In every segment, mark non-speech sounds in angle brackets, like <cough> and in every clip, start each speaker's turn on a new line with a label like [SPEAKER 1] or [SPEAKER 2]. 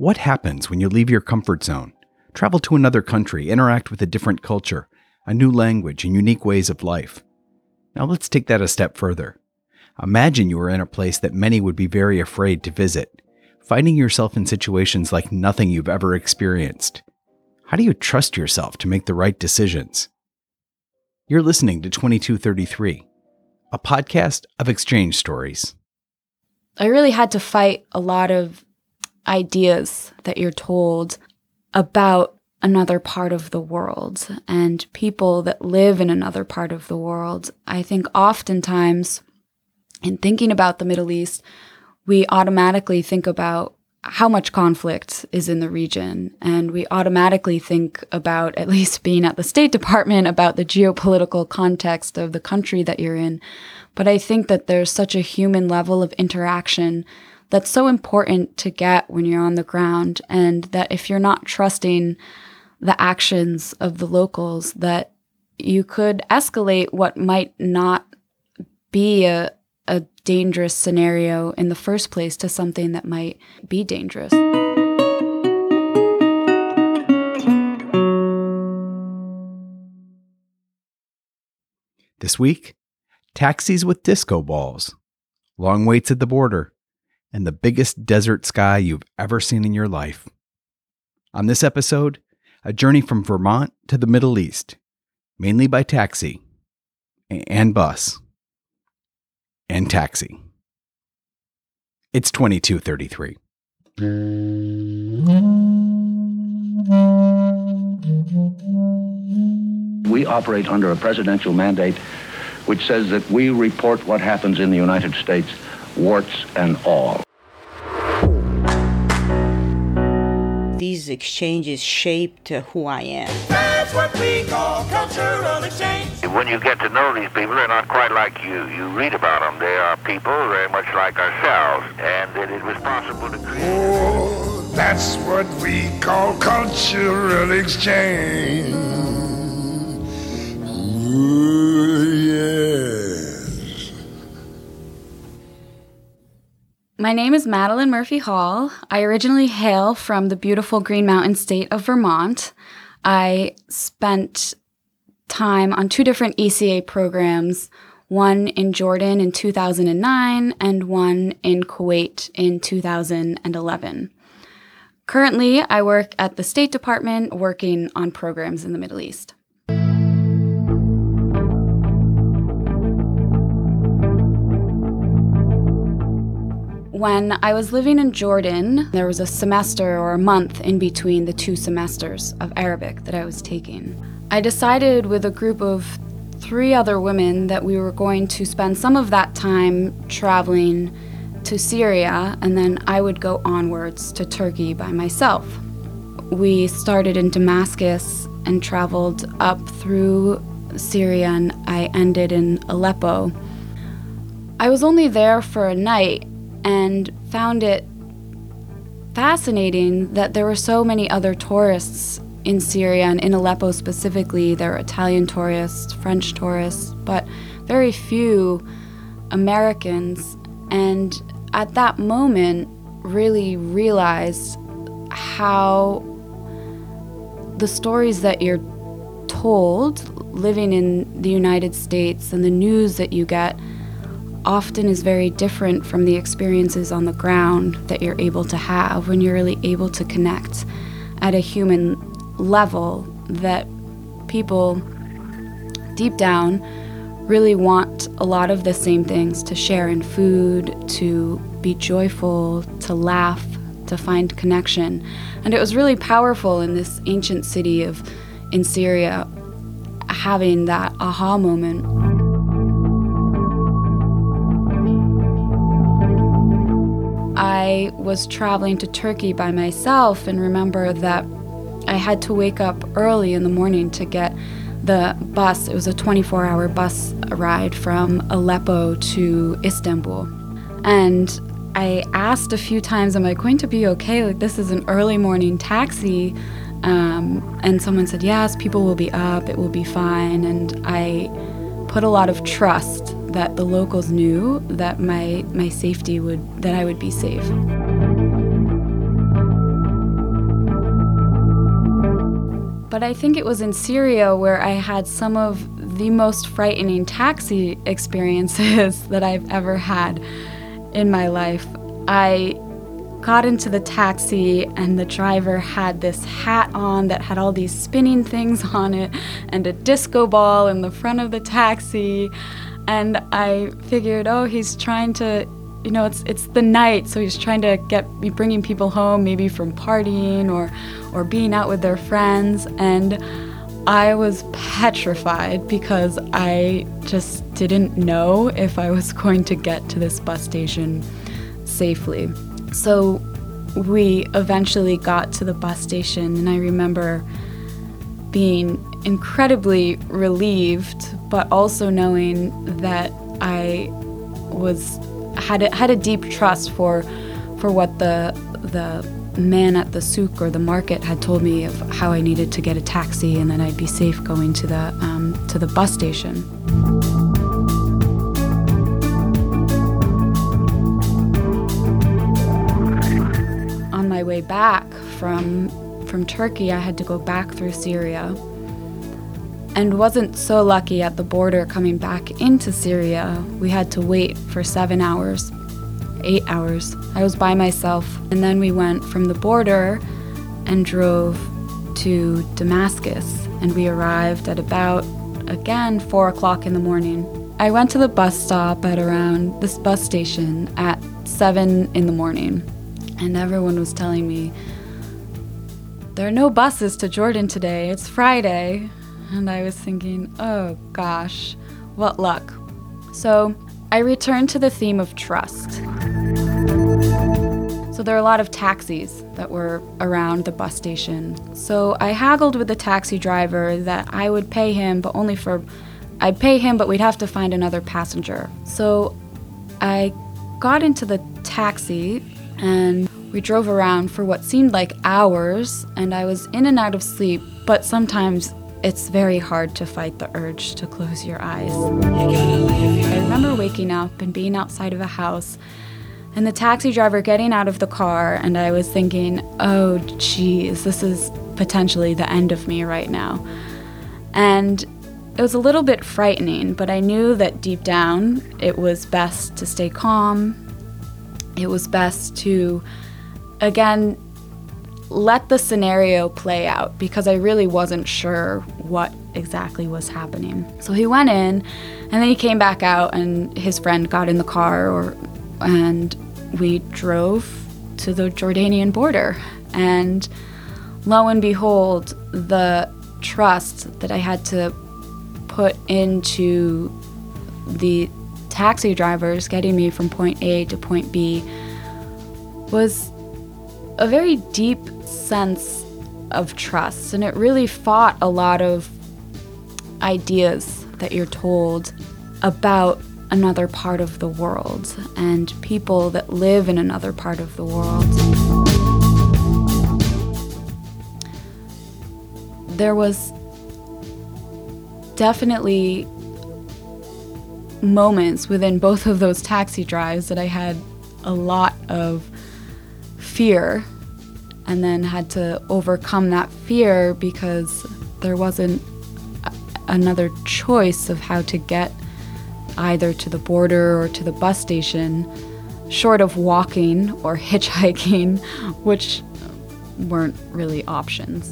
[SPEAKER 1] What happens when you leave your comfort zone, travel to another country, interact with a different culture, a new language, and unique ways of life? Now let's take that a step further. Imagine you are in a place that many would be very afraid to visit, finding yourself in situations like nothing you've ever experienced. How do you trust yourself to make the right decisions? You're listening to 2233, a podcast of exchange stories.
[SPEAKER 2] I really had to fight a lot of ideas that you're told about another part of the world and people that live in another part of the world. I think oftentimes in thinking about the Middle East, we automatically think about how much conflict is in the region. And we automatically think about, at least being at the State Department, about the geopolitical context of the country that you're in. But I think that there's such a human level of interaction that's so important to get when you're on the ground. And that if you're not trusting the actions of the locals, that you could escalate what might not be a, a dangerous scenario in the first place to something that might be dangerous.
[SPEAKER 1] This week, taxis with disco balls, long waits at the border, and the biggest desert sky you've ever seen in your life. On this episode, a journey from Vermont to the Middle East, mainly by taxi and bus and taxi. It's 2233.
[SPEAKER 3] We operate under a presidential mandate which says that we report what happens in the United States, warts and all.
[SPEAKER 4] These exchanges shaped who I am.
[SPEAKER 5] That's what we call cultural exchange.
[SPEAKER 6] When you get to know these people, they're not quite like you. You read about them. They are people very much like ourselves, and that it was possible to create.
[SPEAKER 5] Oh, that's what we call cultural exchange. Ooh, yes.
[SPEAKER 2] My name is Madeline Murphy Hall. I originally hail from the beautiful Green Mountain state of Vermont. I spent time on two different ECA programs, one in Jordan in 2009 and one in Kuwait in 2011. Currently, I work at the State Department working on programs in the Middle East. When I was living in Jordan, there was a semester or a month in between the two semesters of Arabic that I was taking. I decided with a group of three other women that we were going to spend some of that time traveling to Syria, and then I would go onwards to Turkey by myself. We started in Damascus and traveled up through Syria, and I ended in Aleppo. I was only there for a night and found it fascinating that there were so many other tourists in Syria and in Aleppo specifically. There were Italian tourists, French tourists, but very few Americans. And at that moment, really realized how the stories that you're told living in the United States and the news that you get often is very different from the experiences on the ground that you're able to have when you're really able to connect at a human level that people deep down really want a lot of the same things to share in food, to be joyful, to laugh, to find connection. And it was really powerful in this ancient city of in Syria having that aha moment. I was traveling to Turkey by myself and remember that I had to wake up early in the morning to get the bus. It was a 24 hour bus ride from Aleppo to Istanbul. And I asked a few times, Am I going to be okay? Like, this is an early morning taxi. Um, and someone said, Yes, people will be up, it will be fine. And I put a lot of trust that the locals knew that my, my safety would, that I would be safe. But I think it was in Syria where I had some of the most frightening taxi experiences <laughs> that I've ever had in my life. I got into the taxi and the driver had this hat on that had all these spinning things on it and a disco ball in the front of the taxi and I figured oh he's trying to you know it's it's the night so he's trying to get bringing people home maybe from partying or or being out with their friends and I was petrified because I just didn't know if I was <laughs> going to get to this bus station safely. So we eventually got to the bus station, and I remember being incredibly relieved, but also knowing that I was had a, had a deep trust for for what the the man at the souk or the market had told me of how I needed to get a taxi and that I'd be safe going to the um, to the bus station. On my way back from from Turkey, I had to go back through Syria and wasn't so lucky at the border coming back into Syria. We had to wait for 7 hours eight hours. I was by myself. And then we went from the border and drove to Damascus. And we arrived at about, again, four o'clock in the morning. I went to the bus stop at around this bus station at seven in the morning. And everyone was telling me, there are no buses to Jordan today. It's Friday. And I was thinking, oh gosh, what luck. So I returned to the theme of trust. So there are a lot of taxis that were around the bus station. So I haggled with the taxi driver that I would pay him, but only for I'd pay him, but we'd have to find another passenger. So I got into the taxi and we drove around for what seemed like hours, and I was in and out of sleep, but sometimes it's very hard to fight the urge to close your eyes. I remember waking up and being outside of a house and the taxi driver getting out of the car, and I was thinking, oh, geez, this is potentially the end of me right now. And it was a little bit frightening, but I knew that deep down it was best to stay calm. It was best to, again, let the scenario play out because I really wasn't sure what exactly was happening. So he went in and then he came back out and his friend got in the car or and we drove to the Jordanian border and lo and behold the trust that I had to put into the taxi drivers getting me from point A to point B was a very deep sense of trust. And it really fought a lot of ideas that you're told about another part of the world and people that live in another part of the world. There was definitely moments within both of those taxi drives that I had a lot of fear and then had to overcome that fear because there wasn't another choice of how to get either to the border or to the bus station, short of walking or <laughs> hitchhiking, which weren't really options.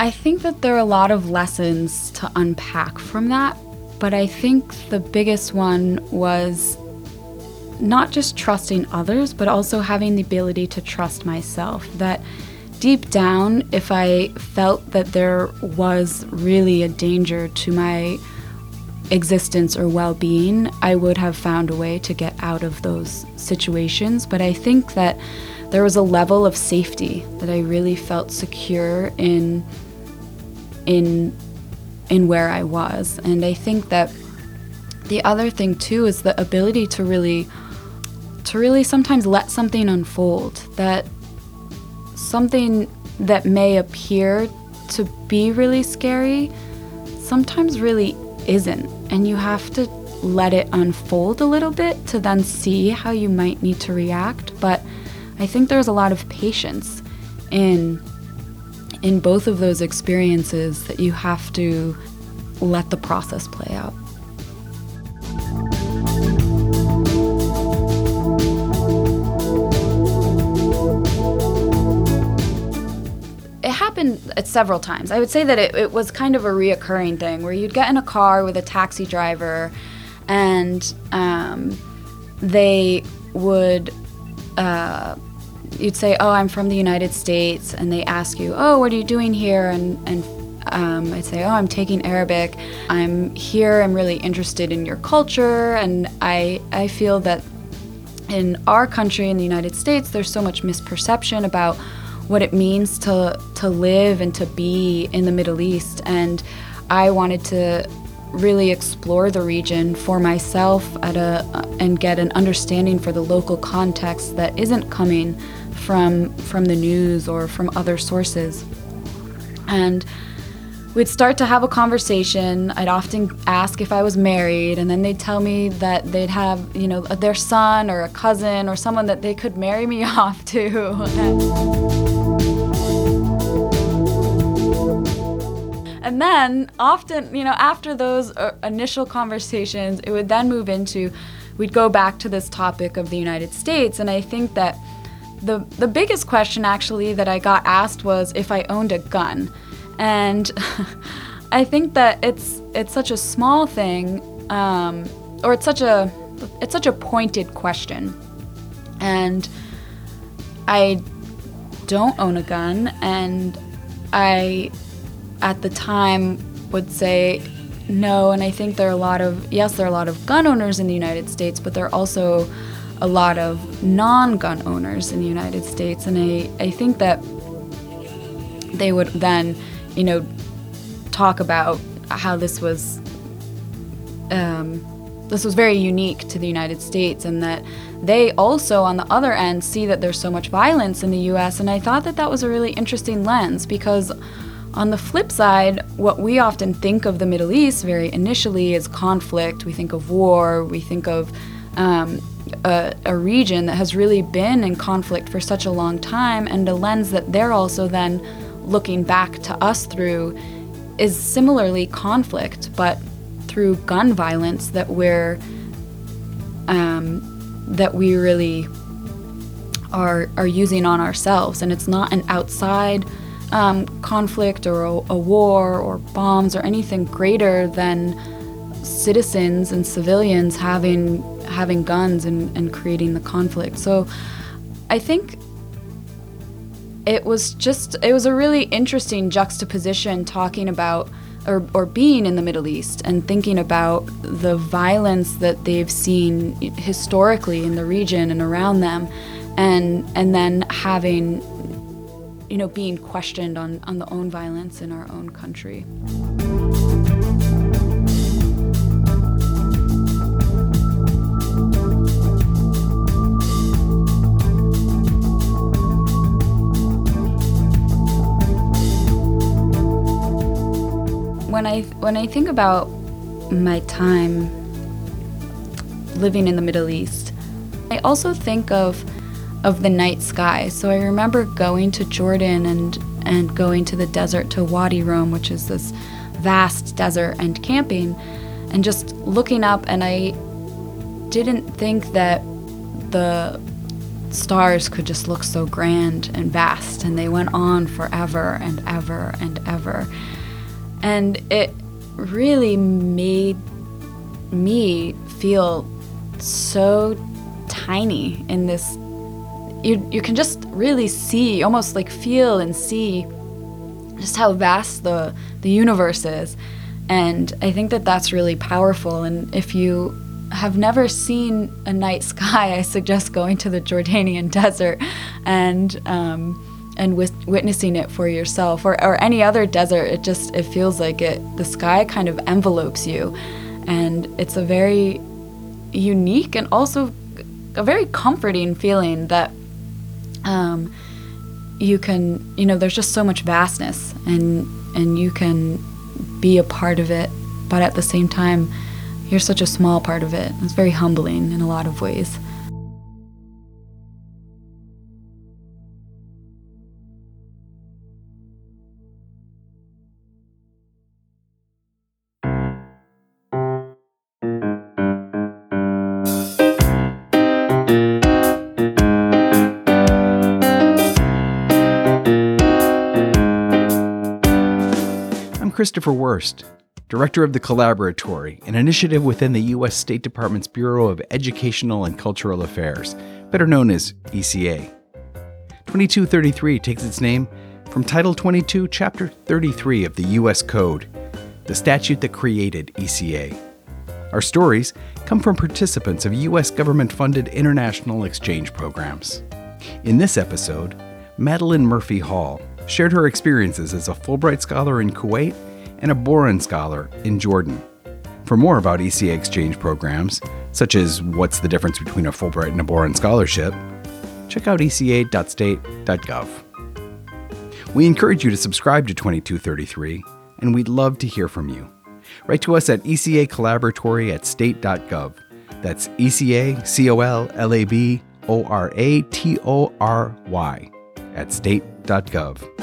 [SPEAKER 2] I think that there are a lot of lessons to unpack from that, but I think the biggest one was not just trusting others, but also having the ability to trust myself. That deep down, if I felt that there was really a danger to my existence or well being, I would have found a way to get out of those situations. But I think that there was a level of safety that I really felt secure in in in where I was. And I think that the other thing too is the ability to really to really sometimes let something unfold that something that may appear to be really scary sometimes really isn't and you have to let it unfold a little bit to then see how you might need to react. But I think there's a lot of patience in in both of those experiences that you have to let the process play out. It happened at several times. I would say that it, it was kind of a reoccurring thing where you'd get in a car with a taxi driver and um, they would uh, you'd say, "Oh, I'm from the United States," and they ask you, "Oh, what are you doing here?" and and um, I'd say, "Oh, I'm taking Arabic. I'm here. I'm really interested in your culture, and I I feel that in our country, in the United States, there's so much misperception about what it means to to live and to be in the Middle East, and I wanted to really explore the region for myself at a and get an understanding for the local context that isn't coming from from the news or from other sources. And we'd start to have a conversation. I'd often ask if I was married, and then they'd tell me that they'd have, you know, their son or a cousin or someone that they could marry me <laughs> off to. and then often, you know, after those uh, initial conversations, it would then move into we'd go back to this topic of the United States, and I think that the the biggest question actually that I got asked was if I owned a gun, and <laughs> I think that it's it's such a small thing, um, or it's such a it's such a pointed question, and I don't own a gun, and I at the time would say no, and I think there are a lot of yes, there are a lot of gun owners in the United States, but there are also a lot of non-gun owners in the United States, and I, I think that they would then, you know, talk about how this was um, this was very unique to the United States, and that they also, on the other end, see that there's so much violence in the U.S. And I thought that that was a really interesting lens because on the flip side, what we often think of the Middle East very initially is conflict. We think of war, we think of um, a, a, region that has really been in conflict for such a long time, and a lens that they're also then looking back to us through is similarly conflict, but through gun violence that we're um, that we really are are using on ourselves, and it's not an outside um, conflict or a, a war or bombs or anything greater than citizens and civilians having having guns and, and creating the conflict. So I think it was just it was a really interesting juxtaposition talking about or, or being in the Middle East and thinking about the violence that they've seen historically in the region and around them and and then having you know, being questioned on, on the own violence in our own country. When I when I think about my time living in the Middle East, I also think of of the night sky. So I remember going to Jordan and and going to the desert to Wadi Rum, which is this vast desert, and camping, and just looking up. And I didn't think that the stars could just look so grand and vast, and they went on forever and ever and ever. And it really made me feel so tiny in this you you can just really see, almost like feel and see just how vast the the universe is. And I think that that's really powerful. And if you have never seen a night sky, <laughs> I suggest going to the Jordanian <laughs> desert and um, and wis- witnessing it for yourself, or, or any other desert. It just it feels like it. The sky kind of envelopes you, and it's a very unique and also a very comforting feeling that um, you can you know there's just so much vastness and and you can be a part of it but at the same time you're such a small part of it. It's very humbling in a lot of ways.
[SPEAKER 1] Christopher Wurst, Director of the Collaboratory, an initiative within the U.S. State Department's Bureau of Educational and Cultural Affairs, better known as ECA. 2233 takes its name from Title 22, Chapter 33 of the U.S. Code, the statute that created ECA. Our stories come from participants of U.S. government funded international exchange programs. In this episode, Madeline Murphy Hall shared her experiences as a Fulbright Scholar in Kuwait and a Boren Scholar in Jordan. For more about ECA exchange programs, such as what's the difference between a Fulbright and a Boren Scholarship, check out eca.state.gov. We encourage you to subscribe to 2233, and we'd love to hear from you. Write to us at ECA Collaboratory at state.gov. That's ECA C O L L A B O R A T O R Y at state.gov.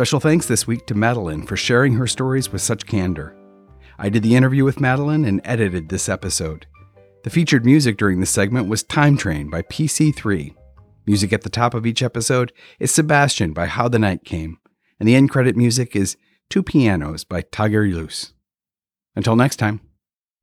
[SPEAKER 1] Special thanks this week to Madeline for sharing her stories with such candor. I did the interview with Madeline and edited this episode. The featured music during this segment was Time Train by PC3. Music at the top of each episode is Sebastian by How the Night Came, and the end credit music is Two Pianos by Tiger Loose. Until next time.